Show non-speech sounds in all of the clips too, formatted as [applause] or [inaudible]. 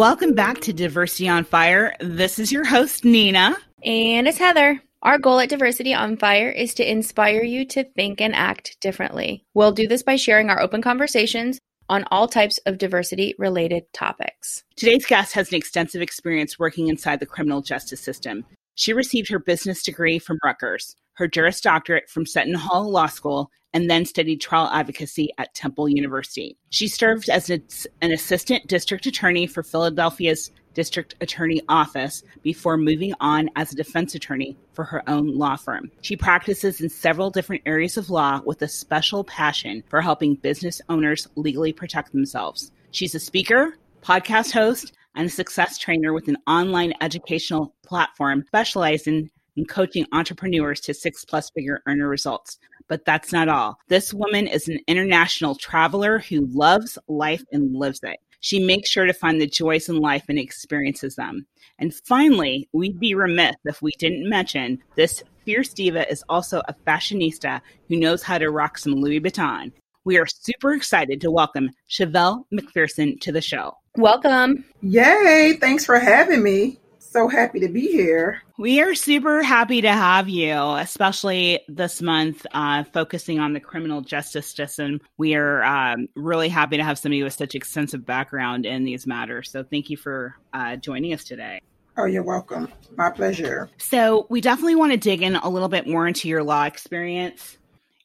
Welcome back to Diversity on Fire. This is your host, Nina. And it's Heather. Our goal at Diversity on Fire is to inspire you to think and act differently. We'll do this by sharing our open conversations on all types of diversity related topics. Today's guest has an extensive experience working inside the criminal justice system. She received her business degree from Rutgers, her Juris Doctorate from Seton Hall Law School, and then studied trial advocacy at Temple University. She served as an assistant district attorney for Philadelphia's district attorney office before moving on as a defense attorney for her own law firm. She practices in several different areas of law with a special passion for helping business owners legally protect themselves. She's a speaker, podcast host, and a success trainer with an online educational platform specializing in coaching entrepreneurs to six plus figure earner results. But that's not all. This woman is an international traveler who loves life and lives it. She makes sure to find the joys in life and experiences them. And finally, we'd be remiss if we didn't mention this fierce diva is also a fashionista who knows how to rock some Louis Vuitton. We are super excited to welcome Shevelle McPherson to the show. Welcome. Yay. Thanks for having me. So happy to be here. We are super happy to have you, especially this month, uh, focusing on the criminal justice system. We are um, really happy to have somebody with such extensive background in these matters. So thank you for uh, joining us today. Oh, you're welcome. My pleasure. So, we definitely want to dig in a little bit more into your law experience.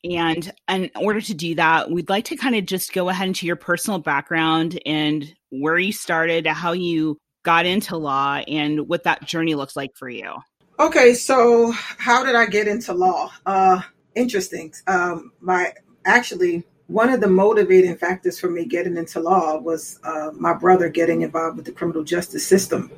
And in order to do that, we'd like to kind of just go ahead into your personal background and where you started, how you got into law, and what that journey looks like for you. Okay, so how did I get into law? Uh, interesting. Um, my actually one of the motivating factors for me getting into law was uh, my brother getting involved with the criminal justice system,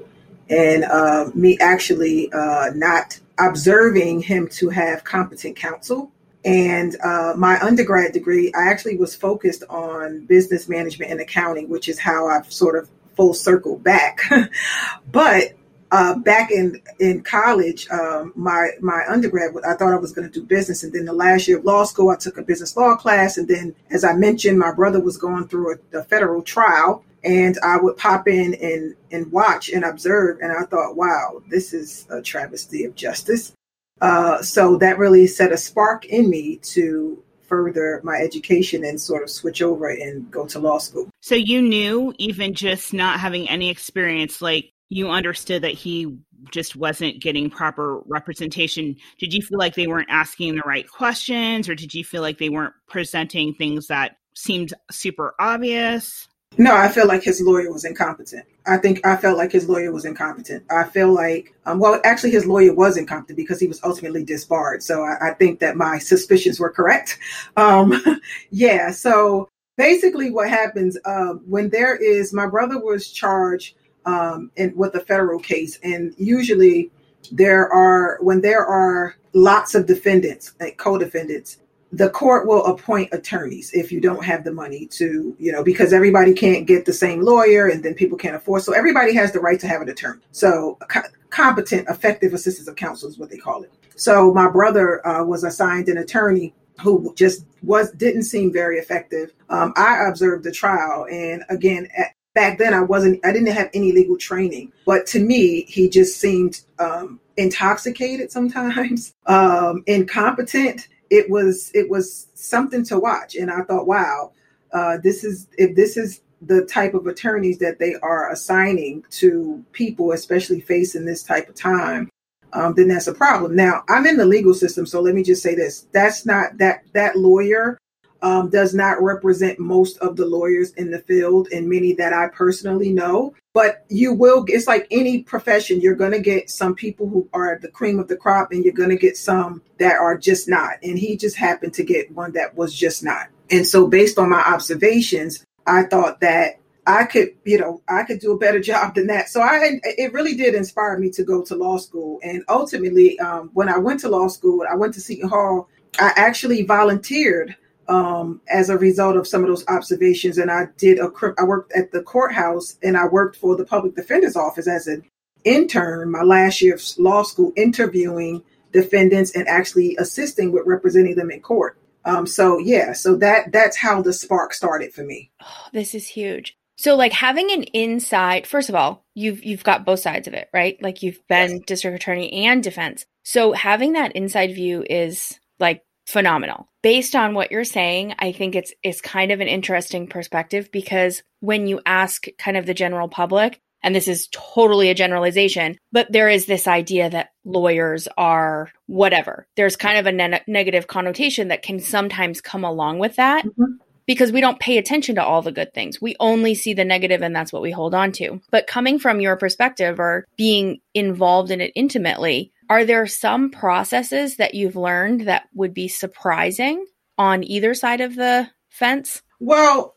and uh, me actually uh, not observing him to have competent counsel and uh, my undergrad degree, I actually was focused on business management and accounting, which is how I've sort of full circle back. [laughs] but uh, back in in college, um, my my undergrad, I thought I was going to do business, and then the last year of law school, I took a business law class, and then, as I mentioned, my brother was going through a, a federal trial, and I would pop in and and watch and observe, and I thought, wow, this is a travesty of justice. Uh, so that really set a spark in me to further my education and sort of switch over and go to law school. So you knew, even just not having any experience, like you understood that he just wasn't getting proper representation. Did you feel like they weren't asking the right questions, or did you feel like they weren't presenting things that seemed super obvious? No, I feel like his lawyer was incompetent. I think I felt like his lawyer was incompetent. I feel like, um, well, actually, his lawyer was incompetent because he was ultimately disbarred. So I, I think that my suspicions were correct. [laughs] Um, [laughs] yeah. So basically, what happens uh, when there is my brother was charged um, in, with a federal case, and usually there are when there are lots of defendants, like co-defendants, the court will appoint attorneys if you don't have the money to, you know, because everybody can't get the same lawyer and then people can't afford. So everybody has the right to have an attorney. So co- competent, effective assistance of counsel is what they call it. So my brother uh, was assigned an attorney who just was didn't seem very effective. Um, I observed the trial, and again, at, back then I wasn't, I didn't have any legal training, but to me, he just seemed um, intoxicated sometimes, [laughs] um, incompetent it was it was something to watch. And i thought wow uh, this is if this is the type of attorneys that they are assigning to people especially facing this type of time um, then that's a problem. Now i'm in the legal system so let me just say this. That's not that that lawyer um, does not represent most of the lawyers in the field and many that I personally know. But you will, it's like any profession, you're going to get some people who are the cream of the crop and you're going to get some that are just not. And he just happened to get one that was just not. And so, based on my observations, I thought that I could, you know, I could do a better [laughs] job than that. So I, it really did inspire me to go to law school. And ultimately, um, when I went to law school, I went to Seton Hall. I actually volunteered um, as a result of some of those observations. And I did a, I worked at the courthouse and I worked for the public defender's office as an intern my last year of law school, interviewing defendants and actually assisting with representing them in court. Um, so yeah, so that that's how the spark started for me. Oh, [sighs] this is huge. So like having an inside, first of all, you've you've got both sides of it, right? Like you've been yes. district attorney and defense. So having that inside view is like phenomenal. Based on what you're saying, I think it's it's kind of an interesting perspective because when you ask kind of the general public, and this is totally a generalization, but there is this idea that lawyers are whatever. There's kind of a ne- negative connotation that can sometimes come along with that. Mm-hmm because we don't pay attention to all the good things. We only see the negative and that's what we hold on to. But coming from your perspective or being involved in it intimately, are there some processes that you've learned that would be surprising on either side of the fence? Well,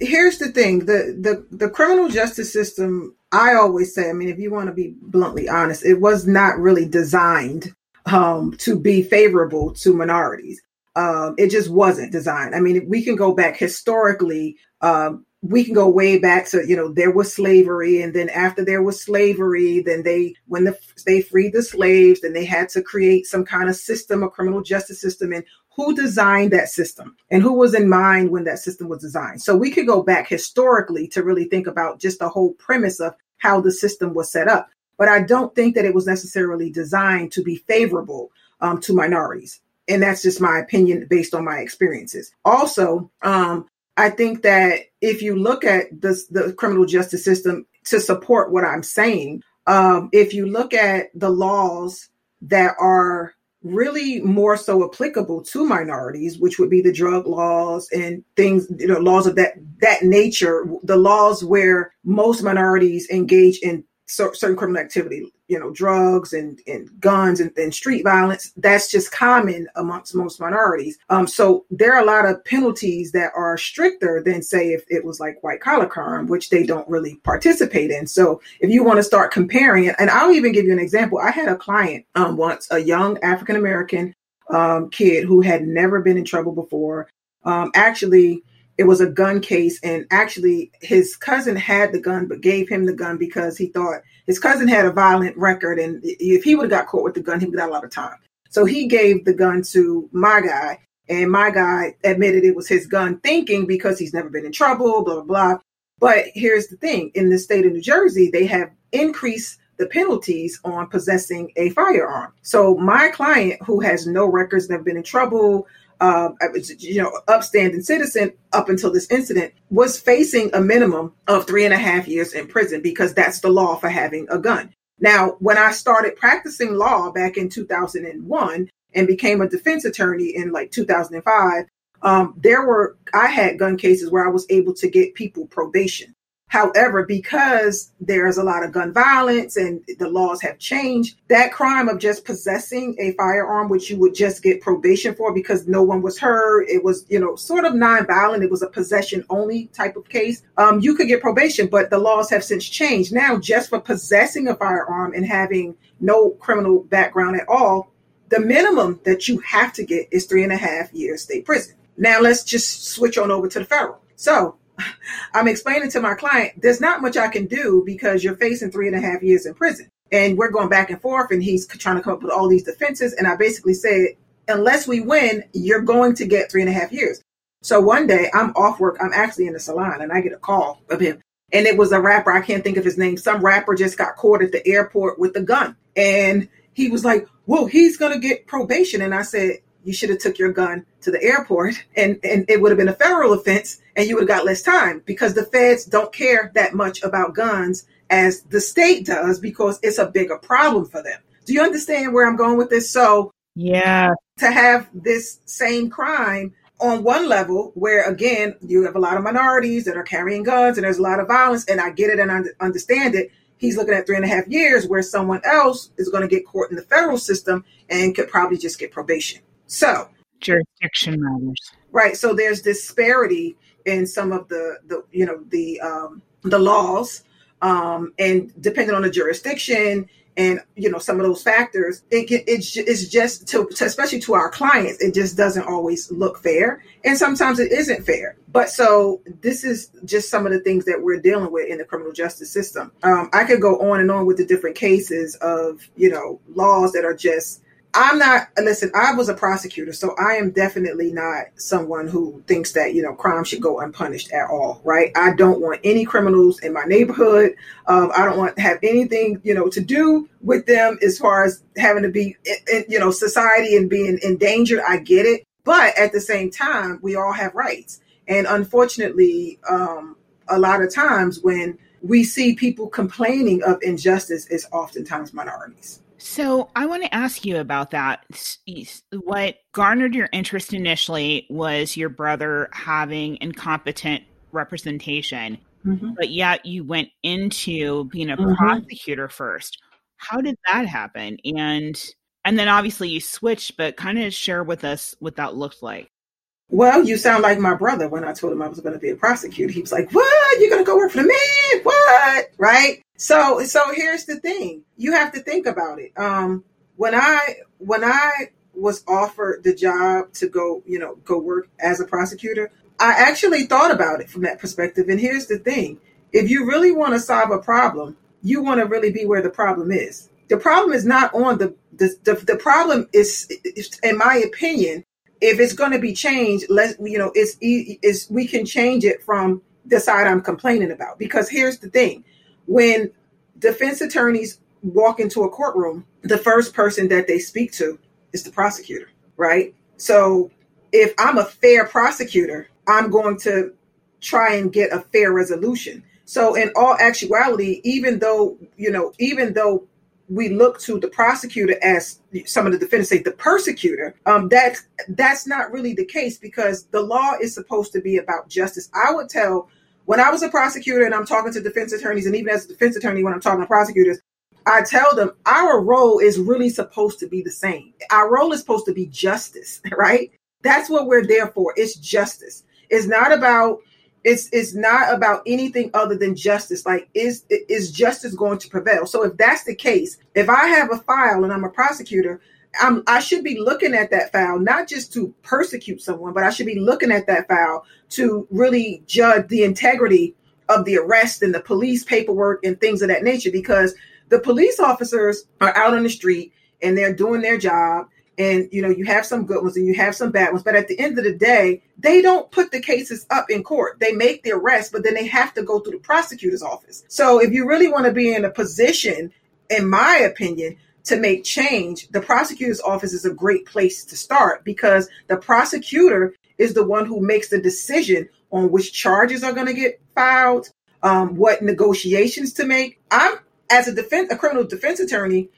here's the thing the, the the criminal justice system i always say i mean if you want to be bluntly honest it was not really designed um, to be favorable to minorities um, it just wasn't designed. I mean, we can go back historically. Um, we can go way back to you know there was slavery, and then after there was slavery, then they when the, they freed the slaves, then they had to create some kind of system, a criminal justice system, and who designed that system and who was in mind when that system was designed. So we could go back historically to really think about just the whole premise of how the system was set up. But I don't think that it was necessarily designed to be favorable um, to minorities and that's just my opinion based on my experiences. Also, um, I think that if you look at the, the criminal justice system to support what I'm saying, um, if you look at the laws that are really more so applicable to minorities, which would be the drug laws and things, you know, laws of that that nature, the laws where most minorities engage in certain criminal activity, you know, drugs and, and guns and, and street violence. That's just common amongst most minorities. Um, so there are a lot of penalties that are stricter than, say, if it was like white collar crime, which they don't really participate in. So if you want to start comparing it, and I'll even give you an example. I had a client um, once, a young African American um, kid who had never been in trouble before. Um, actually, it was a gun case and actually his cousin had the gun but gave him the gun because he thought his cousin had a violent record and if he would have got caught with the gun he would have got a lot of time. So he gave the gun to my guy and my guy admitted it was his gun thinking because he's never been in trouble blah blah blah. But here's the thing in the state of new jersey they have increased the penalties on possessing a firearm. So my client who has no records never been in trouble uh, you know, upstanding citizen up until this incident was facing a minimum of three and a half years in prison because that's the law for having a gun. Now, when I started practicing law back in 2001 and became a defense attorney in like 2005, um, there were I had gun cases where I was able to get people probation. However, because there's a lot of gun violence and the laws have changed, that crime of just possessing a firearm, which you would just get probation for because no one was hurt, it was, you know, sort of non-violent, it was a possession only type of case, um, you could get probation, but the laws have since changed. Now, just for possessing a firearm and having no criminal background at all, the minimum that you have to get is three and a half years state prison. Now, let's just switch on over to the federal. So, I'm explaining to my client, there's not much I can do because you're facing three and a half years in prison. And we're going back and forth, and he's trying to come up with all these defenses. And I basically said, unless we win, you're going to get three and a half years. So one day I'm off work. I'm actually in the salon, and I get a call of him. And it was a rapper. I can't think of his name. Some rapper just got caught at the airport with a gun. And he was like, well, he's going to get probation. And I said, you should have took your gun to the airport and, and it would have been a federal offense and you would have got less time because the feds don't care that much about guns as the state does because it's a bigger problem for them. Do you understand where I'm going with this? So, yeah, to have this same crime on one level where again you have a lot of minorities that are carrying guns and there's a lot of violence and i get it and i understand it he's looking at three and a half years where someone else is going to get caught in the federal system and could probably just get probation so jurisdiction matters. Right. So there's disparity in some of the the you know the um, the laws, um, and depending on the jurisdiction and you know some of those factors, it it's it's just to, to especially to our clients, it just doesn't always look fair, and sometimes it isn't fair. But so this is just some of the things that we're dealing with in the criminal justice system. Um, I could go on and on with the different cases of you know laws that are just I'm not, listen, I was a prosecutor, so I am definitely not someone who thinks that, you know, crime should go unpunished at all, right? I don't want any criminals in my neighborhood. Um, I don't want to have anything, you know, to do with them as far as having to be, in, in, you know, society and being endangered. I get it. But at the same time, we all have rights. And unfortunately, um, a lot of times when we see people complaining of injustice, it's oftentimes minorities. So I want to ask you about that. What garnered your interest initially was your brother having incompetent representation, mm-hmm. but yet you went into being a mm-hmm. prosecutor first. How did that happen? And and then obviously you switched, but kind of share with us what that looked like. Well, you sound like my brother when I told him I was going to be a prosecutor. He was like, "What? You're going to go work for the man? What?" Right? So so here's the thing. You have to think about it. Um, when I when I was offered the job to go, you know, go work as a prosecutor, I actually thought about it from that perspective. And here's the thing. If you really want to solve a problem, you want to really be where the problem is. The problem is not on the the, the, the problem is, in my opinion, if it's going to be changed, let you know, it's is we can change it from the side I'm complaining about. Because here's the thing: when defense attorneys walk into a courtroom, the first person that they speak to is the prosecutor, right? So if I'm a fair prosecutor, I'm going to try and get a fair resolution. So in all actuality, even though, you know, even though we look to the prosecutor as some of the defendants say the persecutor, um, that's that's not really the case because the law is supposed to be about justice. I would tell when I was a prosecutor and I'm talking to defense attorneys, and even as a defense attorney, when I'm talking to prosecutors, I tell them our role is really supposed to be the same. Our role is supposed to be justice, [laughs] right? That's what we're there for. It's justice. It's not about it's it's not about anything other than justice. Like is is justice going to prevail? So if that's the case, if I have a file and I'm a prosecutor, I'm, I should be looking at that file not just to persecute someone, but I should be looking at that file to really judge the integrity of the arrest and the police paperwork and things of that nature. Because the police officers are out on the street and they're doing their job, and you know you have some good ones and you have some bad ones. But at the end of the day, they don't put the cases up in court. They make the arrest, but then they have to go through the prosecutor's office. So if you really want to be in a position, in my opinion, to make change, the prosecutor's office is a great place to start because the prosecutor is the one who makes the decision on which charges are going to get filed, um, what negotiations to make. I'm as a defense, a criminal defense attorney,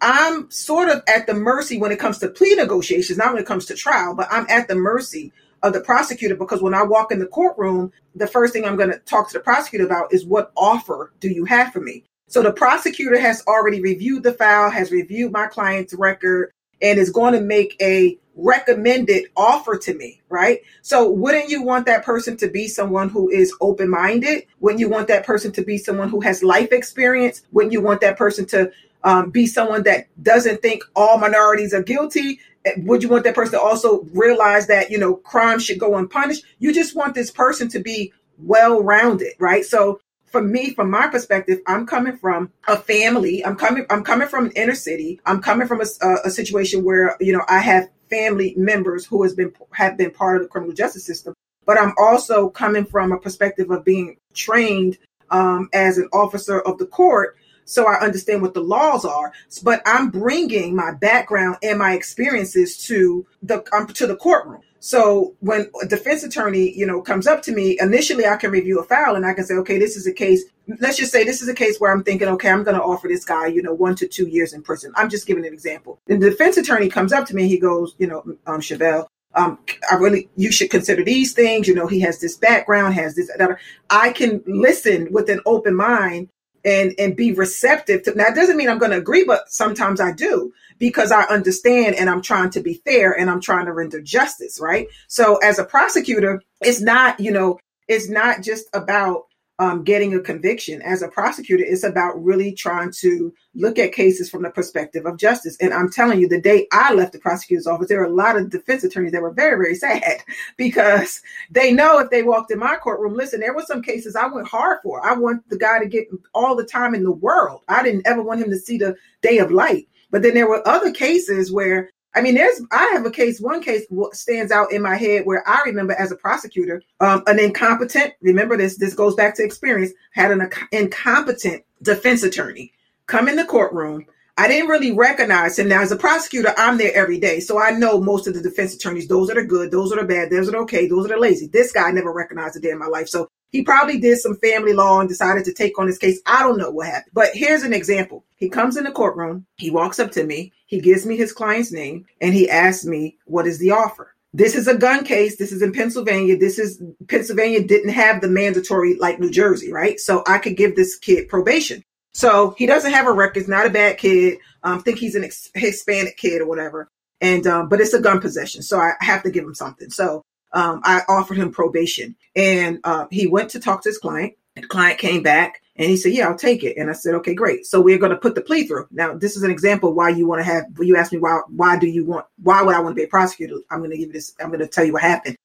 I'm sort of at the mercy when it comes to plea negotiations, not when it comes to trial, but I'm at the mercy of the prosecutor because when I walk in the courtroom, the first thing I'm going to talk to the prosecutor about is what offer do you have for me? So the prosecutor has already reviewed the file, has reviewed my client's record, and is going to make a recommended offer to me, right? So wouldn't you want that person to be someone who is open minded? Wouldn't you want that person to be someone who has life experience? Wouldn't you want that person to um, be someone that doesn't think all minorities are guilty? Would you want that person to also realize that, you know, crime should go unpunished? You just want this person to be well rounded, right? So for me, from my perspective, I'm coming from a family. I'm coming. I'm coming from an inner city. I'm coming from a, a, situation where you know I have family members who has been have been part of the criminal justice system. But I'm also coming from a perspective of being trained um, as an officer of the court, so I understand what the laws are. But I'm bringing my background and my experiences to the um, to the courtroom. So when a defense attorney, you know, comes up to me, initially I can review a file and I can say, okay, this is a case. Let's just say this is a case where I'm thinking, okay, I'm going to offer this guy, you know, one to two years in prison. I'm just giving an example. And the defense attorney comes up to me, he goes, you know, um, Shevelle, um, I really, you should consider these things. You know, he has this background, has this. That. I can listen with an open mind and and be receptive to. Now, it doesn't mean I'm going to agree, but sometimes I do because I understand and I'm trying to be fair and I'm trying to render justice, right? So as a prosecutor, it's not, you know, it's not just about um, getting a conviction. As a prosecutor, it's about really trying to look at cases from the perspective of justice. And I'm telling you, the day I left the prosecutor's office, there were a lot of defense attorneys that were very, very sad [laughs] because they know if they walked in my courtroom, listen, there were some cases I went hard for. I want the guy to get all the time in the world. I didn't ever want him to see the day of light But then there were other cases where I mean, there's I have a case. One case stands out in my head where I remember as a prosecutor, um, an incompetent. Remember this. This goes back to experience. Had an incompetent defense attorney come in the courtroom. I didn't really recognize him. Now, as a prosecutor, I'm there every day, so I know most of the defense attorneys. Those that are good, those that are bad, those that are okay, those that are lazy. This guy never recognized a day in my life, so he probably did some family law and decided to take on this case. I don't know what happened. But here's an example. He comes in the courtroom, he walks up to me, he gives me his client's name, and he asks me, What is the offer? This is a gun case. This is in Pennsylvania. This is Pennsylvania didn't have the mandatory like New Jersey, right? So I could give this kid probation. So he doesn't have a record. Not a bad kid. Um, think he's an ex- Hispanic kid or whatever. And um, but it's a gun possession, so I have to give him something. So um, I offered him probation, and uh, he went to talk to his client. The client came back and he said, "Yeah, I'll take it." And I said, "Okay, great. So we're going to put the plea through." Now, this is an example why you want to have. You asked me why. Why do you want? Why would I want to be a prosecutor? I'm going to give you this. I'm going to tell you what happened.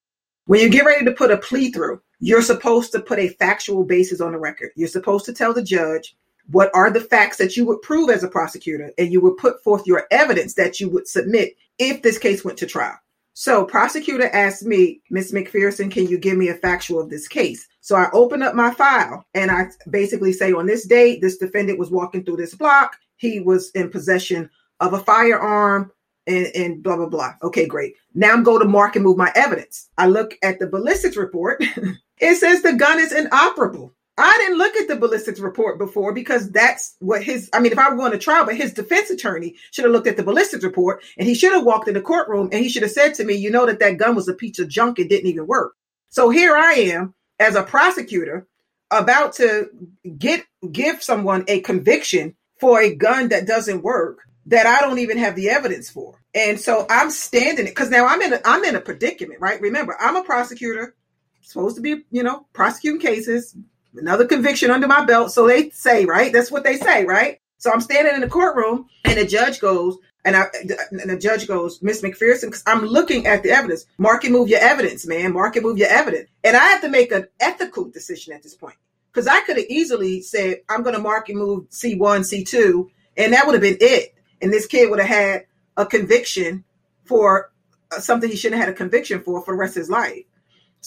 When you get ready to put a plea through, you're supposed to put a factual basis on the record. You're supposed to tell the judge what are the facts that you would prove as a prosecutor, and you would put forth your evidence that you would submit if this case went to trial. So prosecutor asked me, Miss McPherson, can you give me a factual of this case? So I open up my file and I basically say on this date, this defendant was walking through this block. He was in possession of a firearm and, and blah, blah, blah. Okay, great. Now I'm going to mark and move my evidence. I look at the ballistics report. [laughs] it says the gun is inoperable. I didn't look at the ballistics report before because that's what his, I mean, if I were going to trial, but his defense attorney should have looked at the ballistics report and he should have walked in the courtroom and he should have said to me, you know, that that gun was a piece of junk. It didn't even work. So here I am as a prosecutor about to get, give someone a conviction for a gun that doesn't work that I don't even have the evidence for. And so I'm standing it because now I'm in a, I'm in a predicament, right? Remember, I'm a prosecutor, supposed to be, you know, prosecuting cases, another conviction under my belt. So they say, right? That's what they say, right? So I'm standing in the courtroom and the judge goes, and, I, and the judge goes, Miss McPherson, because I'm looking at the evidence. Mark and move your evidence, man. Mark and move your evidence. And I have to make an ethical decision at this point. Because I could have easily said, I'm going to mark and move C1, C2, and that would have been it. And this kid would have had a conviction for uh, something he shouldn't have had a conviction for for the rest of his life.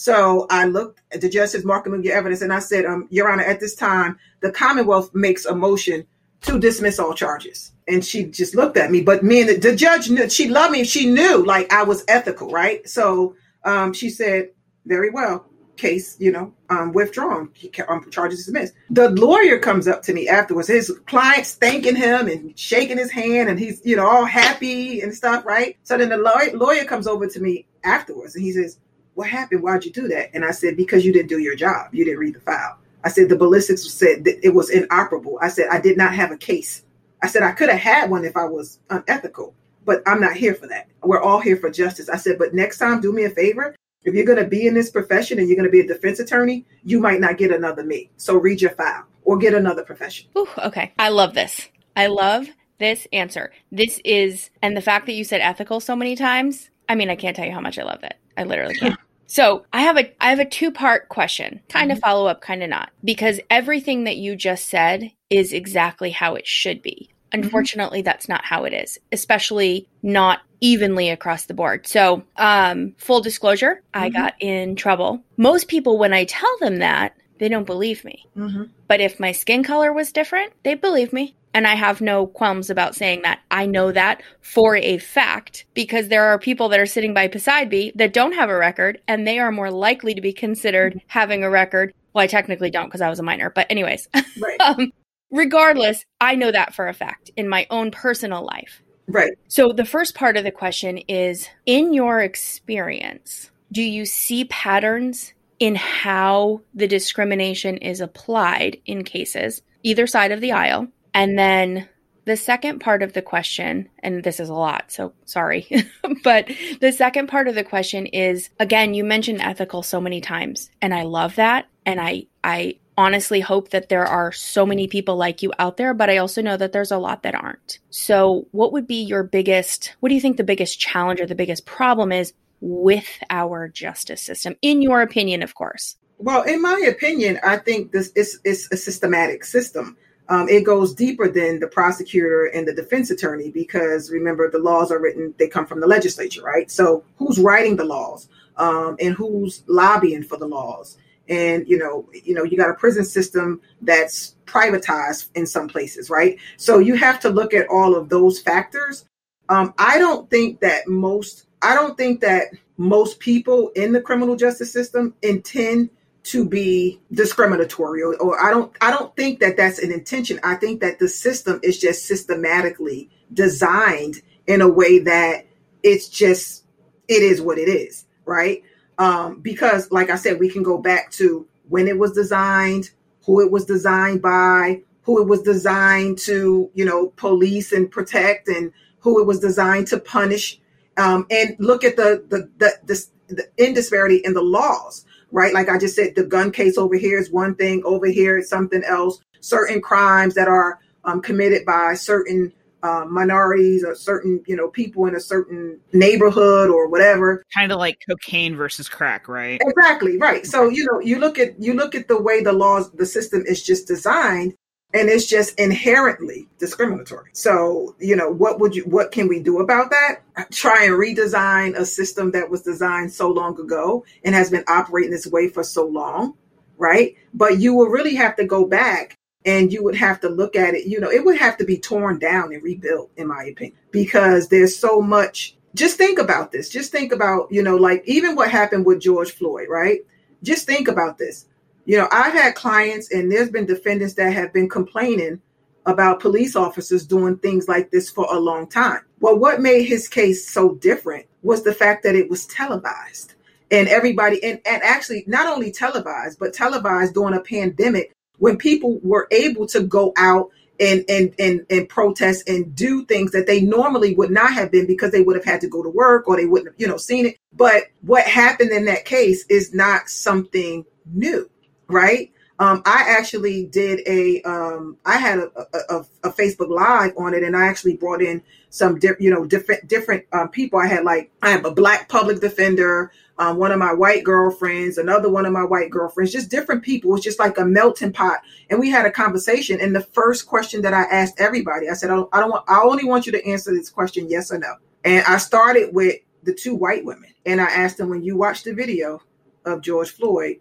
So I looked at the judge says, Mark and your evidence, and I said, um, Your Honor, at this time, the Commonwealth makes a motion to dismiss all charges. And she just looked at me. But me and the, judge knew she loved me. She knew like I was ethical, right? So um, she said, Very well. Case, you know, um, withdrawn. Um, charges dismissed. The lawyer comes up to me afterwards. His client's thanking him and shaking his hand, and he's, you know, all happy and stuff, right? So then the lawyer comes over to me afterwards, and he says, what happened? Why'd you do that? And I said, because you didn't do your job. You didn't read the file. I said, the ballistics said it was inoperable. I said, I did not have a case. I said, I could have had one if I was unethical, but I'm not here for that. We're all here for justice. I said, but next time, do me a favor. If you're going to be in this profession and you're going to be a defense attorney, you might not get another me. So read your file or get another profession. Ooh, okay. I love this. I love this answer. This is, and the fact that you said ethical so many times, I mean, I can't tell you how much I love it. I literally can't. So I have a I have a two part question, kind mm-hmm. of follow up, kind of not, because everything that you just said is exactly how it should be. Mm-hmm. Unfortunately, mm-hmm. that's not how it is, especially not evenly across the board. So, um, full disclosure, mm-hmm. I got in trouble. Most people, when I tell them that, they don't believe me. Mm-hmm. But if my skin color was different, they believe me. And I have no qualms about saying that. I know that for a fact because there are people that are sitting by beside me that don't have a record and they are more likely to be considered having a record. Well, I technically don't because I was a minor, but anyways. Right. [laughs] um, regardless, I know that for a fact in my own personal life. Right. So the first part of the question is in your experience, do you see patterns in how the discrimination is applied in cases, either side of the aisle? And then the second part of the question, and this is a lot, so sorry, [laughs] but the second part of the question is again, you mentioned ethical so many times, and I love that. And I, I honestly hope that there are so many people like you out there, but I also know that there's a lot that aren't. So, what would be your biggest, what do you think the biggest challenge or the biggest problem is with our justice system, in your opinion, of course? Well, in my opinion, I think this is, is a systematic system um, it goes deeper than the prosecutor and the defense attorney because remember the laws are written they come from the legislature right? So who's writing the laws um, and who's lobbying for the laws? And you know you know you got a prison system that's privatized in some places right? So you have to look at all of those factors. Um, i don't think that most i don't think that most people in the criminal justice system intend to be discriminatory or, or, I don't I don't think that that's an intention. I think that the system is just systematically designed in a way that it's just it is what it is, right? Um, because like I said, we can go back to when it was designed, who it was designed by, who it was designed to, you know, police and protect and who it was designed to punish. Um, and look at the the the, the, the indisparity in the laws right? Like I just said, the gun case over here is one thing, over here is something else. Certain crimes that are um, committed by certain uh, minorities or certain, you know, people in a certain neighborhood or whatever. Kind of like cocaine versus crack, right? Exactly, right. So you know, you look at you look at the way the laws, the system is just designed, and it's just inherently discriminatory. So, you know, what would you what can we do about that? Try and redesign a system that was designed so long ago and has been operating this way for so long, right? But you will really have to go back and you would have to look at it, you know, it would have to be torn down and rebuilt in my opinion because there's so much just think about this. Just think about, you know, like even what happened with George Floyd, right? Just think about this you know, I've had clients and there's been defendants that have been complaining about police officers doing things like this for a long time. Well, what made his case so different was the fact that it was televised. And everybody, and, and actually not only televised, but televised during a pandemic when people were able to go out and, and and and protest and do things that they normally would not have been because they would have had to go to work or they wouldn't have, you know, seen it. But what happened in that case is not something new right? Um, I actually did a, um, I had a, a, a, Facebook live on it, and I actually brought in some, di- you know, different different um, people. I had like, I have a black public defender, um, one of my white girlfriends, another one of my white girlfriends, just different people. It's just like a melting pot, and we had a conversation. And the first question that I asked everybody, I said, I don't, I don't want, I only want you to answer this question, yes or no. And I started with the two white women, and I asked them, when you watch the video of George Floyd,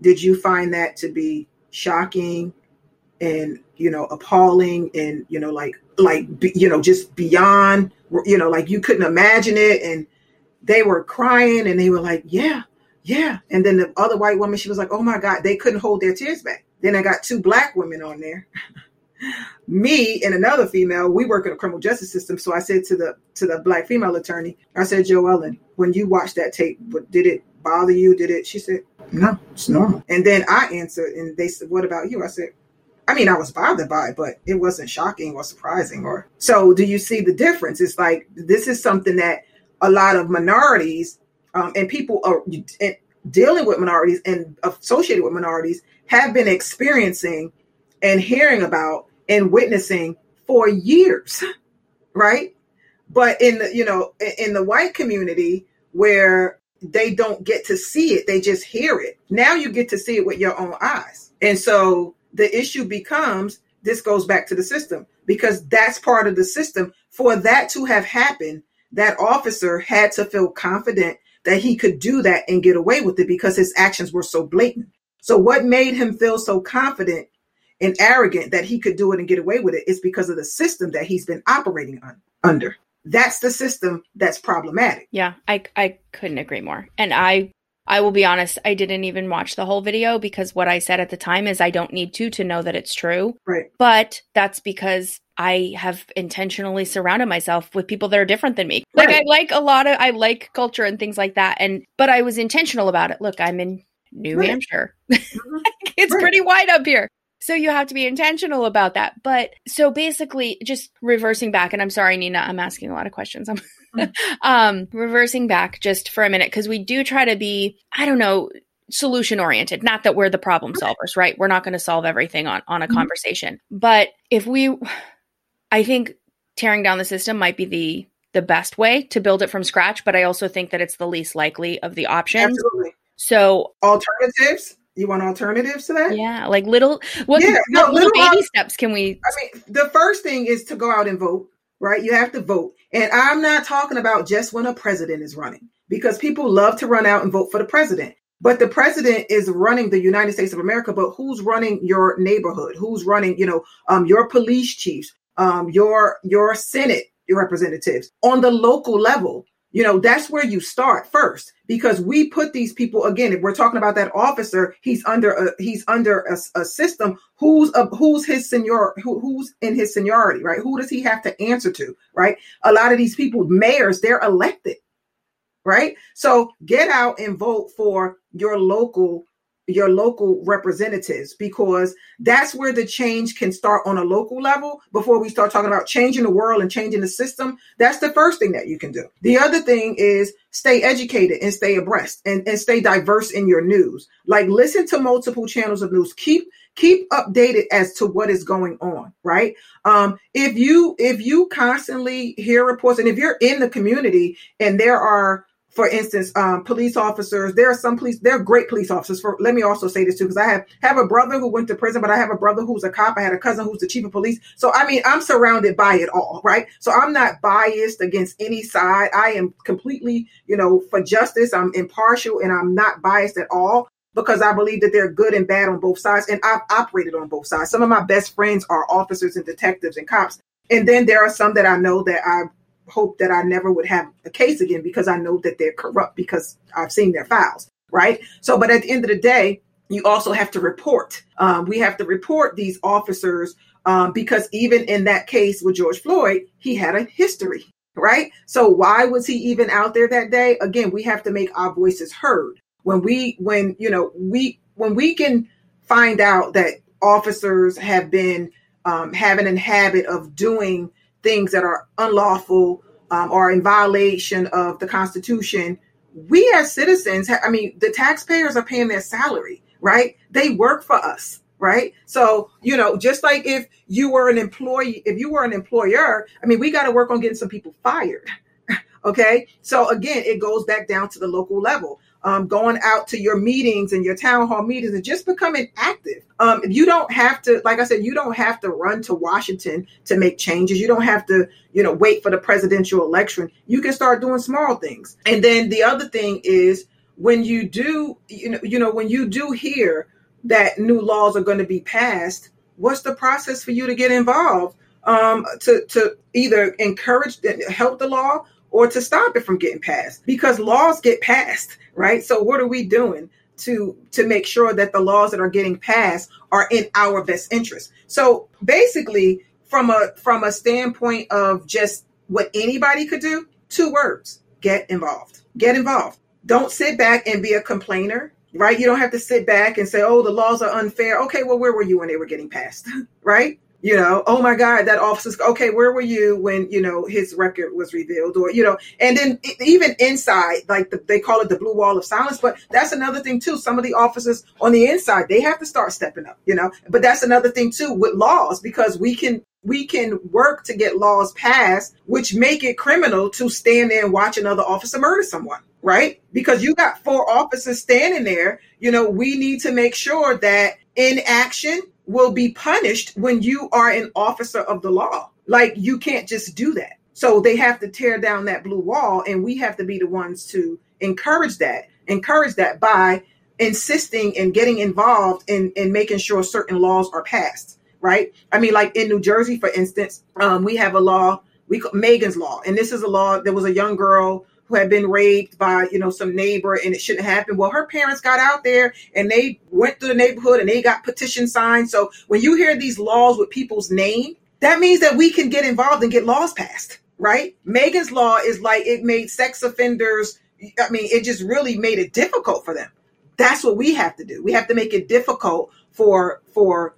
did you find that to be shocking and you know appalling and you know like like you know just beyond you know like you couldn't imagine it? And they were crying and they were like yeah yeah. And then the other white woman she was like oh my god they couldn't hold their tears back. Then i got two black women on there. [laughs] Me and another female we work in the criminal justice system so i said to the to the black female attorney i said joellen when you watched that tape did it bother you? Did it? She said no, it's normal. And then I answered, and they said, What about you? I said, I mean, I was bothered by it, but it wasn't shocking or surprising. Or so, do you see the difference? It's like this is something that a lot of minorities um, and people are and dealing with minorities and associated with minorities have been experiencing and hearing about and witnessing for years, [laughs] right? But in the you know in the white community where they don't get to see it, they just hear it. Now you get to see it with your own eyes. And so the issue becomes this goes back to the system because that's part of the system. For that to have happened, that officer had to feel confident that he could do that and get away with it because his actions were so blatant. So, what made him feel so confident and arrogant that he could do it and get away with it is because of the system that he's been operating on, under that's the system that's problematic. Yeah, I I couldn't agree more. And I I will be honest, I didn't even watch the whole video because what I said at the time is I don't need to to know that it's true. Right. But that's because I have intentionally surrounded myself with people that are different than me. Like right. I like a lot of I like culture and things like that and but I was intentional about it. Look, I'm in New right. Hampshire. Mm-hmm. [laughs] it's right. pretty wide up here. So you have to be intentional about that. But so basically, just reversing back, and I'm sorry, Nina, I'm asking a lot of questions. I'm mm. [laughs] um, reversing back just for a minute because we do try to be, I don't know, solution oriented. Not that we're the problem solvers, right? We're not going to solve everything on on a mm-hmm. conversation. But if we, I think tearing down the system might be the the best way to build it from scratch. But I also think that it's the least likely of the options. Absolutely. So alternatives You want alternatives to that? Yeah, like little what, Yeah, no, what little little baby steps can we I mean, the first thing is to go out and vote, right? You have to vote. And I'm not talking about just when a president is running, because people love to run out and vote for the president. But the president is running the United States of America, but who's running your neighborhood? Who's running, you know, um, your police chiefs, um, your your Senate representatives on the local level? You know, that's where you start first because we put these people again. If we're talking about that officer, he's under a he's under a, a system. Who's a, who's his senior? Who, who's in his seniority? Right? Who does he have to answer to? Right? A lot of these people, mayors, they're elected. Right? So get out and vote for your local your local representatives because that's where the change can start on a local level before we start talking about changing the world and changing the system. That's the first thing that you can do. The other thing is stay educated and stay abreast and, and stay diverse in your news. Like listen to multiple channels of news. Keep keep updated as to what is going on right? Um if you if you constantly hear reports and if you're in the community and there are for instance, um, police officers. There are some police. They're great police officers. For let me also say this too, because I have have a brother who went to prison, but I have a brother who's a cop. I had a cousin who's the chief of police. So I mean, I'm surrounded by it all, right? So I'm not biased against any side. I am completely, you know, for justice. I'm impartial and I'm not biased at all because I believe that they're good and bad on both sides, and I've operated on both sides. Some of my best friends are officers and detectives and cops, and then there are some that I know that I hope that I never would have a case again because I know that they're corrupt because I've seen their files, right? So, but at the end of the day, you also have to report. Um, we have to report these officers um, because even in that case with George Floyd, he had a history, right? So why was he even out there that day? Again, we have to make our voices heard. When we, when you know, we when we can find out that officers have been um, having a habit of doing things that are unlawful um, or in violation of the Constitution, we as citizens, ha- I mean, the taxpayers are paying their salary, right? They work for us, right? So, you know, just like if you were an employee, if you were an employer, I mean, we got to work on getting some people fired. [laughs] okay. So again, it goes back down to the local level. Um, going out to your meetings and your town hall meetings and just becoming active. Um, you don't have to, like I said, you don't have to run to Washington to make changes. You don't have to, you know, wait for the presidential election. You can start doing small things. And then the other thing is when you do, you know, you know, when you do hear that new laws are going to be passed, what's the process for you to get involved um, to to either encourage, help the law, or to stop it from getting passed? Because laws get passed, right? So what are we doing? to to make sure that the laws that are getting passed are in our best interest. So basically, from a from a standpoint of just what anybody could do, two words: get involved. Get involved. Don't sit back and be a complainer. Right? You don't have to sit back and say, "Oh, the laws are unfair." Okay, well, where were you when they were getting passed? [laughs] right? You know oh my god that officer's okay where were you when you know his record was revealed or you know and then even inside like the, they call it the blue wall of silence but that's another thing too. Some of the officers on the inside they have to start stepping up you know but that's another thing too with laws because we can we can work to get laws passed which make it criminal to stand there and watch another officer murder someone right? Because you got four officers standing there you know we need to make sure that in action will be punished when you are an officer of the law. Like you can't just do that. So they have to tear down that blue wall, and we have to be the ones to encourage that, encourage that by insisting and getting involved in, in making sure certain laws are passed. Right? I mean, like in New Jersey, for instance, um, we have a law, we call Megan's law, and this is a law. There was a young girl who had been raped by you know some neighbor and it shouldn't happen. Well her parents got out there and they went through the neighborhood and they got petition signed. So when you hear these laws with people's name that means that we can get involved and get laws passed right? Megan's law is like it made sex offenders i mean it just really made it difficult for them. That's what we have to do. We have to make it difficult for for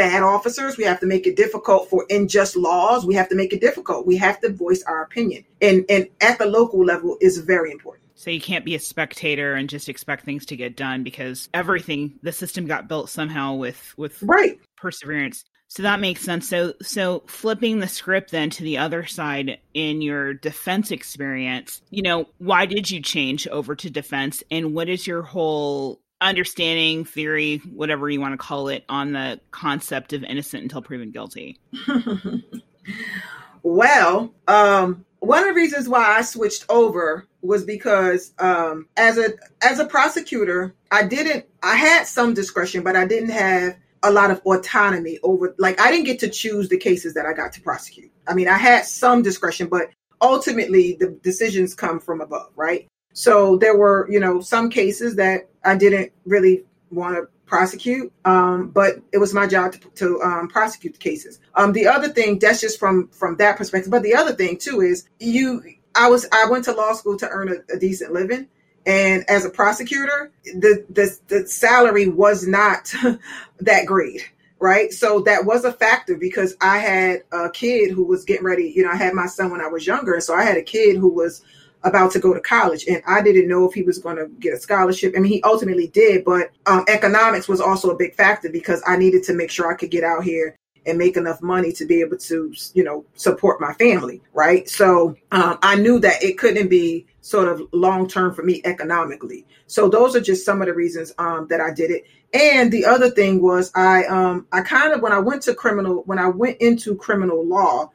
bad officers. We have to make it difficult for unjust laws. We have to make it difficult. We have to voice our opinion. And and at the local level is very important. So you can't be a spectator and just expect things to get done because everything the system got built somehow with with right perseverance. So that makes sense. So so flipping the script then to the other side in your defense experience, you know, why did you change over to defense and what is your whole understanding, theory, whatever you want to call it, on the concept of innocent until proven guilty? [laughs] well, um, one of the reasons why I switched over was because um, as a as a prosecutor, I didn't I had some discretion, but I didn't have a lot of autonomy over like I didn't get to choose the cases that I got to prosecute. I mean, I had some discretion, but ultimately the decisions come from above, right? So there were, you know, some cases that I didn't really want to prosecute, um, but it was my job to, to um, prosecute the cases. Um, the other thing, that's just from from that perspective. But the other thing too is you. I was I went to law school to earn a, a decent living, and as a prosecutor, the the, the salary was not [laughs] that great right? So that was a factor because I had a kid who was getting ready. You know, I had my son when I was younger, and so I had a kid who was about to go to college and i didn't know if he was going to get a scholarship. I mean he ultimately did but um, economics was also a big factor because i needed to make sure i could get out here and make enough money to be able to you know support my family right? So um, i knew that it couldn't be sort of long term for me economically. So those are just some of the reasons um, that i did it. And the other thing was i um, i kind of when i went to criminal when i went into criminal law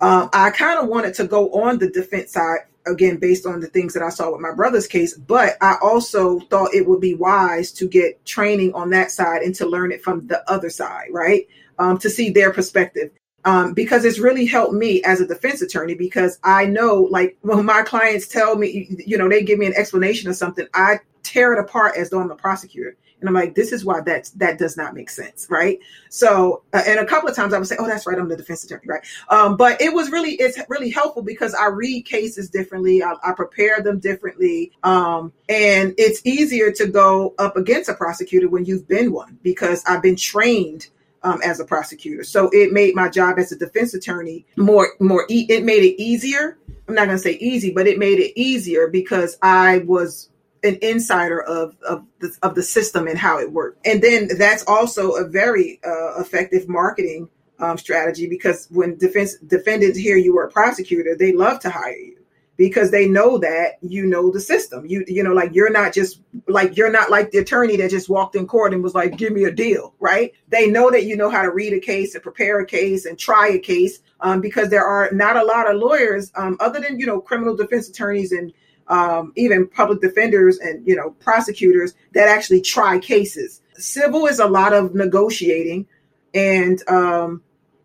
uh, I kind of wanted to go on the defense side again based on the things that I saw with my brother's case, but I also thought it would be wise to get training on that side and to learn it from the other side, right? Um, to see their perspective. Um, because it's really helped me as a defense attorney because I know, like, [laughs] when my clients tell me, you know, they give me an explanation of something, I tear it apart as though I'm a prosecutor and I'm like, this is why that that does not make sense, right? So, uh, and a couple of times I would say, oh, that's right, I'm the defense attorney, right? Um, but it was really it's really helpful because I read cases differently, I, I prepare them differently, um, and it's easier to go up against a prosecutor when you've been one because I've been trained. Um, as a prosecutor, so it made my job as a defense attorney more more. E- it made it easier. I'm not going to say easy, but it made it easier because I was an insider of of the, of the system and how it worked. And then that's also a very uh, effective marketing um, strategy because when defense defendants hear you were a prosecutor, they love to hire you because they know that you know the system. You you know like you're not just like you're not like the attorney that just walked in court and was like give me a deal, right? They know that you know how to read a case and prepare a case and try a case um, because there are not a lot of lawyers um, other than you know criminal defense attorneys and um, even public defenders and you know prosecutors that actually try cases. Civil is a lot of negotiating, and um,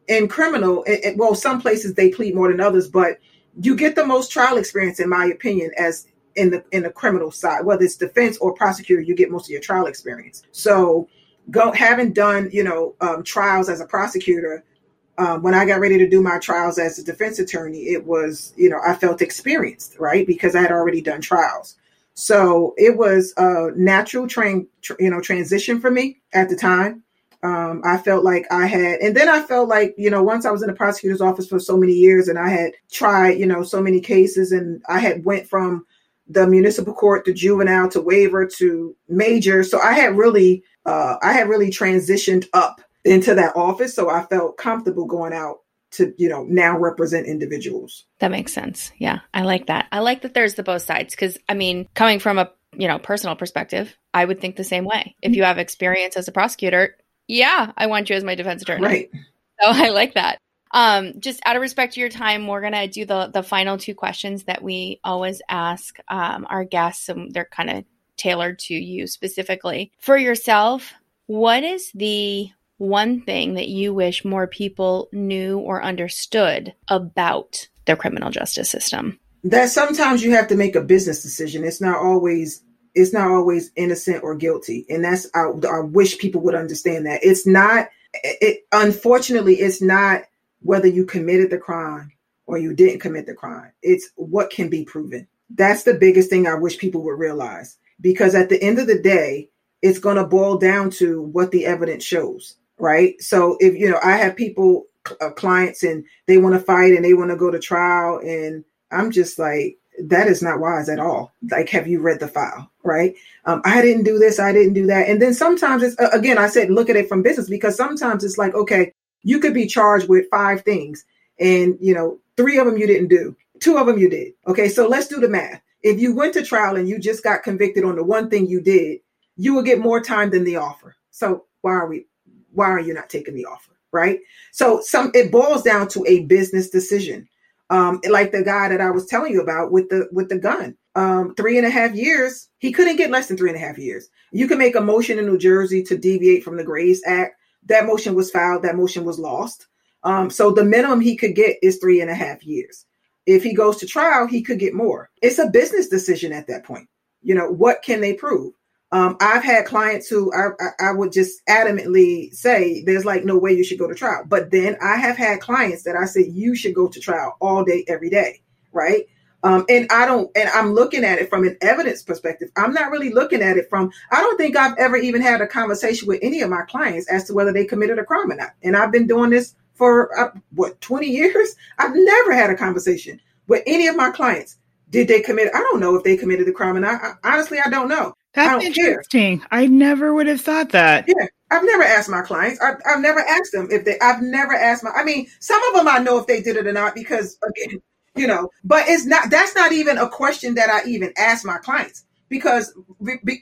in criminal, it, it, well, some places they plead more than others, but you get the most trial experience, in my opinion, as in the in the criminal side, whether it's defense or prosecutor, you get most of your trial experience. So, go having done you know um, trials as a prosecutor um, when I got ready to do my trials as a defense attorney, it was, you know, I felt experienced, right? Because I had already done trials. So it was a natural train, tr- you know, transition for me at the time. Um, I felt like I had, and then I felt like, you know, once I was in the prosecutor's office for so many years and I had tried, you know, so many cases and I had went from the municipal court to juvenile to waiver to major. So I had really, uh, I had really transitioned up into that office. So I felt comfortable going out to, you know, now represent individuals. That makes sense. Yeah. I like that. I like that there's the both sides because I mean, coming from a, you know, personal perspective, I would think the same way. If you have experience as a prosecutor, yeah, I want you as my defense attorney. Right. So [laughs] I like that. Um, just out of respect to your time, we're gonna do the the final two questions that we always ask um, our guests, and they're kind of tailored to you specifically. For yourself, what is the one thing that you wish more people knew or understood about the criminal justice system? That sometimes you have to make a business decision. It's not always it's not always innocent or guilty, and that's I, I wish people would understand that it's not. It unfortunately, it's not whether you committed the crime or you didn't commit the crime. It's what can be proven. That's the biggest thing I wish people would realize because at the end of the day, it's going to boil down to what the evidence shows right? So if you know, I have people, uh, clients, and they want to fight and they want to go to trial, and I'm just like, that is not wise at all. Like, have you read the file, right? Um, I didn't do this, I didn't do that, and then sometimes it's again, I said, look at it from business because sometimes it's like, okay, you could be charged with five things, and you know, three of them you didn't do, two of them you did. Okay, so let's do the math. If you went to trial and you just got convicted on the one thing you did, you will get more time than the offer. So why are we why are you not taking the offer? Right. So some it boils down to a business decision. Um, like the guy that I was telling you about with the with the gun. Um, three and a half years, he couldn't get less than three and a half years. You can make a motion in New Jersey to deviate from the Graves Act. That motion was filed, that motion was lost. Um, so the minimum he could get is three and a half years. If he goes to trial, he could get more. It's a business decision at that point. You know, what can they prove? Um, I've had clients who I, I, I, would just adamantly say there's like no way you should go to trial. But then I have had clients that I said you should go to trial all day, every day, right? Um, and I don't, and I'm looking at it from an evidence perspective. I'm not really looking at it from, I don't think I've ever even had a conversation with any of my clients as to whether they committed a crime or not. And I've been doing this for uh, what, 20 years? [laughs] I've never had a conversation with any of my clients. Did they commit? I don't know if they committed the crime or not. I, honestly, I don't know. That's interesting. Care. I never would have thought that. Yeah. I've never asked my clients. I've, I've never asked them if they, I've never asked my, I mean, some of them I know if they did it or not because again, you know, but it's not, that's not even a question that I even ask my clients because,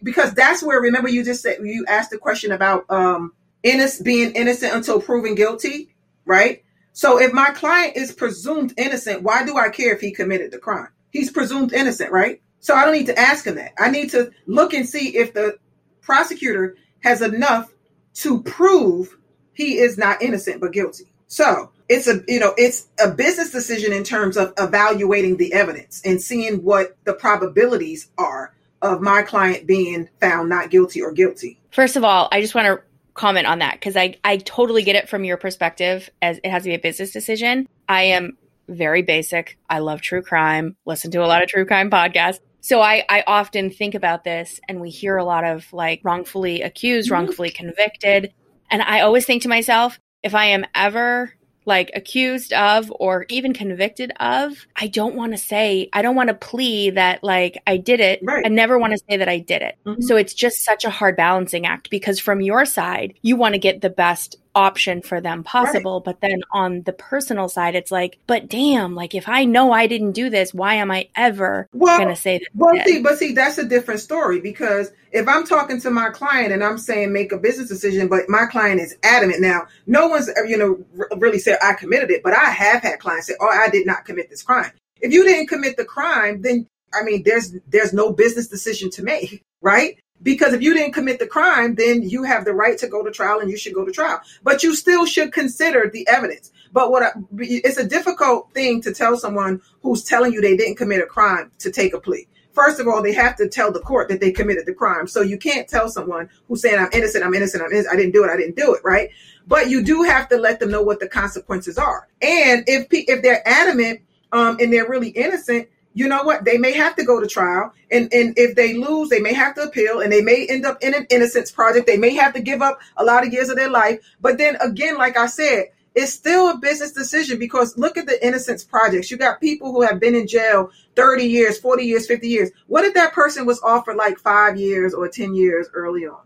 because that's where, remember you just said, you asked the question about, um, innocent, being innocent until proven guilty, right? So if my client is presumed innocent, why do I care if he committed the crime? He's presumed innocent, right? So I don't need to ask him that. I need to look and see if the prosecutor has enough to prove he is not innocent but guilty. So it's a you know it's a business decision in terms of evaluating the evidence and seeing what the probabilities are of my client being found not guilty or guilty. First of all, I just want to comment on that because I, I totally get it from your perspective as it has to be a business decision. I am very basic. I love true crime, listen to a lot of true crime podcasts. So I, I often think about this and we hear a lot of like wrongfully accused, mm-hmm. wrongfully convicted. And I always think to myself, if I am ever like accused of or even convicted of, I don't want to say, I don't want to plea that like I did it. Right. I never want to say that I did it. Mm-hmm. So it's just such a hard balancing act because from your side, you want to get the best option for them possible. Right. But then on the personal side, it's like, but damn, like if I know I didn't do this, why am I ever well, going to say that? Well, see, but see, that's a different story because if I'm talking to my client and I'm saying make a business decision, but my client is adamant now, no one's, uh, you know, really said I committed it, but I have had clients say, oh, I did not commit this crime. If you didn't commit the crime, then I mean, there's there's no business decision to make, [laughs] right? Because if you didn't commit the crime, then you have the right to go to trial and you should go to trial. But you still should consider the evidence. But what I, it's a difficult thing to tell someone who's telling you they didn't commit a crime to take a plea. First of all, they have to tell the court that they committed the crime. So you can't tell someone who's saying I'm innocent, I'm innocent, I'm innocent, I didn't do it, I didn't do it, right? But you do have to let them know what the consequences are. And if if they're adamant um, and they're really innocent, you know what? They may have to go to trial. And, and if they lose, they may have to appeal and they may end up in an innocence project. They may have to give up a lot of years of their life. But then again, like I said, it's still a business decision because look at the innocence projects. You got people who have been in jail 30 years, 40 years, 50 years. What if that person was offered like five years or 10 years early on?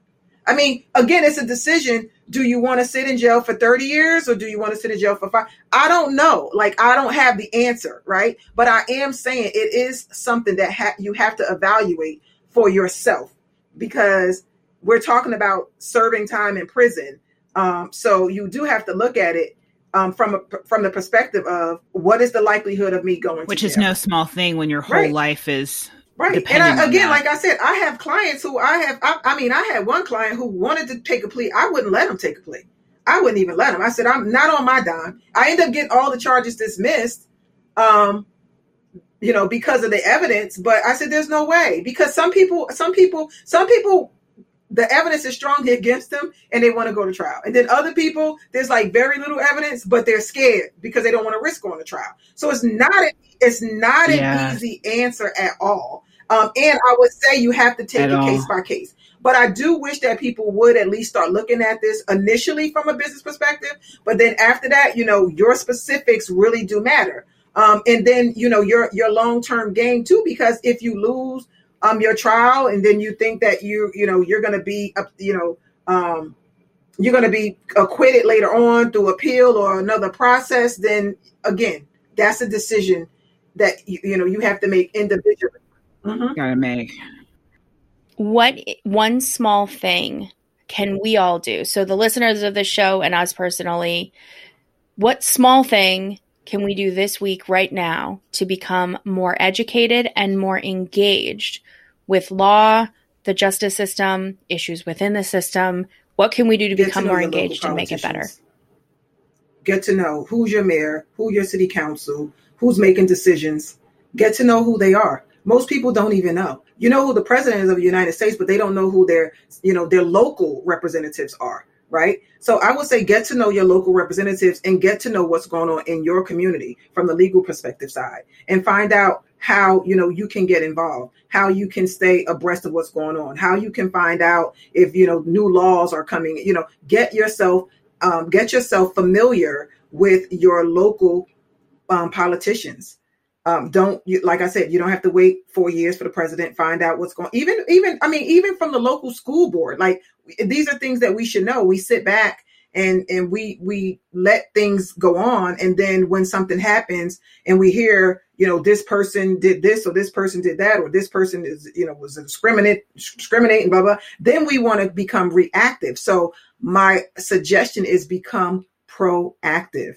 I mean, again, it's a decision. Do you want to sit in jail for 30 years or do you want to sit in jail for five? I don't know. Like, I don't have the answer, right? But I am saying it is something that ha- you have to evaluate for yourself because we're talking about serving time in prison. Um, so you do have to look at it um, from a, from the perspective of what is the likelihood of me going, which is no small thing when your whole right. life is Right. And I, again, like I said, I have clients who I have, I, I, mean, I had one client who wanted to take a plea. I wouldn't let him take a plea. I wouldn't even let him. I said, I'm not on my dime. I end up getting all the charges dismissed, um, you know, because of the evidence. But I said, there's no way because some people, some people, some people the evidence is strong against them and they want to go to trial. And then other people, there's like very little evidence, but they're scared because they don't want to risk going to trial. So it's not a, it's not yeah. an easy answer at all. Um, and I would say you have to take at it all. case by case. But I do wish that people would at least start looking at this initially from a business perspective. But then after that, you know, your specifics really do matter. Um, and then you know your your long term game too, because if you lose um your trial and then you think that you you know you're going to be you know um you're going to be acquitted later on through appeal or another process then again that's a decision that you, you know you have to make individually mm-hmm. gotta make What one small thing can we all do? So, the listeners of the show and us personally, what small thing can we do this week, right now, to become more educated and more engaged with law, the justice system, issues within the system? What can we do to Get become know more engaged and make it better? Get to know who's your mayor, who your city council, who's making decisions. Get to know who they are. Most people don't even know. You know who the president is of the United States, but they don't know who their, you know, their local representatives are, right? So I would say get to know your local representatives and get to know what's going on in your community from the legal perspective side and find out how, you know, you can get involved, how you can stay abreast of what's going on, how you can find out if, you know, new laws are coming, you know, get yourself um, get yourself familiar with your local um, politicians. Um, don't you, like I said, you don't have to wait four years for the president. Find out what's going. Even even I mean, even from the local school board, like these are things that we should know. We sit back and and we we let things go on, and then when something happens and we hear, you know, this person did this or this person did that or this person is you know was discriminate discriminating blah blah. Then we want to become reactive. So my suggestion is become proactive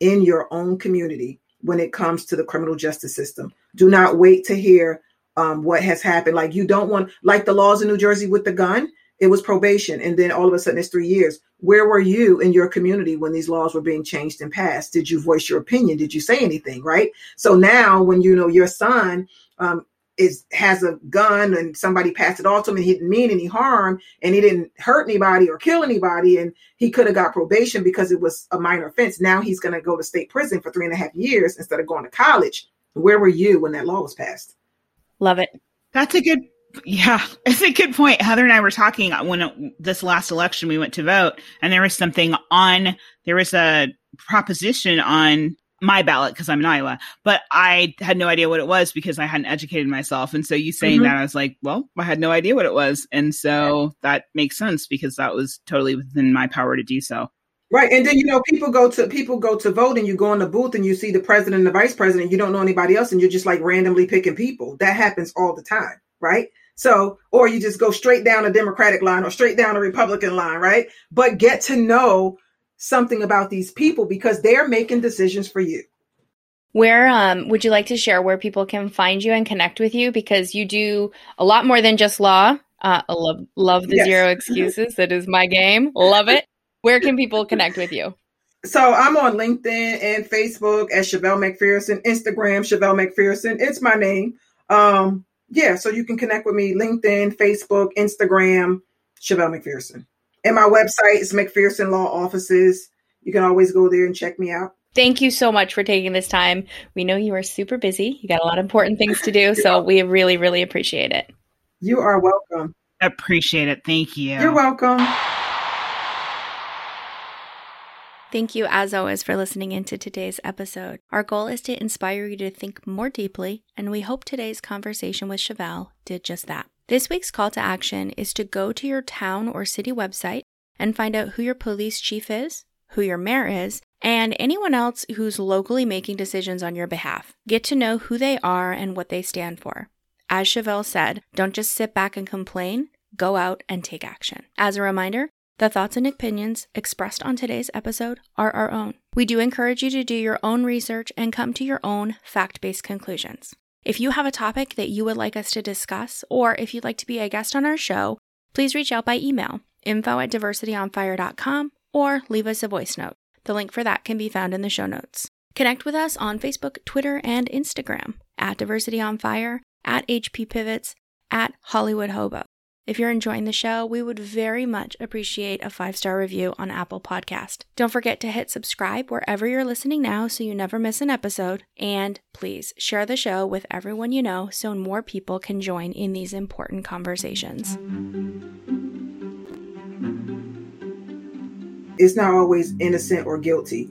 in your own community when it comes to the criminal justice system. Do not wait to hear um, what has happened. Like you don't want, like the laws in New Jersey with the gun, it was probation, and then all of a sudden it's three years. Where were you in your community when these laws were being changed and passed? Did you voice your opinion? Did you say anything? Right. So now, when you know your son um, is has a gun and somebody passed it off to him and he didn't mean any harm and he didn't hurt anybody or kill anybody and he could have got probation because it was a minor offense. Now he's going to go to state prison for three and a half years instead of going to college. Where were you when that law was passed? Love it. That's a good, yeah, [laughs] it's a good point. Heather and I were talking when it, this last election we went to vote, and there was something on, there was a proposition on my ballot because I'm in Iowa, but I had no idea what it was because I hadn't educated myself. And so you saying Mhm. that, I was like, well, I had no idea what it was. And so that makes sense because that was totally within my power to do so. Right. And then you know people go to people go to vote and you go in the booth and you see the president and the vice president, you don't know anybody else and you're just like randomly picking people. That happens all the time, right? So, or you just go straight down a Democratic line or straight down a Republican line, right? But get to know something about these people because they're making decisions for you. Where um, would you like to share where people can find you and connect with you? Because you do a lot more than just law. Uh, I love love the Yes. zero excuses. That is my game. Love it. Where can people connect with you? So I'm on LinkedIn and Facebook as Shevelle McPherson, Instagram Shevelle McPherson. It's my name. Um, yeah, so you can connect with me LinkedIn, Facebook, Instagram, Shevelle McPherson. And my website is McPherson Law Offices. You can always go there and check me out. Thank you so much for taking this time. We know you are super busy. You got a lot of important things to do, [laughs] so we really, really appreciate it. You are welcome. Appreciate it. Thank you. You're welcome. Thank you, as always, for listening into today's episode. Our goal is to inspire you to think more deeply, and we hope today's conversation with Shevelle did just that. This week's call to action is to go to your town or city website and find out who your police chief is, who your mayor is, and anyone else who's locally making decisions on your behalf. Get to know who they are and what they stand for. As Shevelle said, don't just sit back and complain, go out and take action. As a reminder, the thoughts and opinions expressed on today's episode are our own. We do encourage you to do your own research and come to your own fact based conclusions. If you have a topic that you would like us to discuss, or if you'd like to be a guest on our show, please reach out by email info at diversityonfire.com or leave us a voice note. The link for that can be found in the show notes. Connect with us on Facebook, Twitter, and Instagram at Diversity on Fire, at HP Pivots, at Hollywood Hobo. If you're enjoying the show, we would very much appreciate a five star review on Apple Podcast. Don't forget to hit subscribe wherever you're listening now so you never miss an episode. And please share the show with everyone you know so more people can join in these important conversations. It's not always innocent or guilty.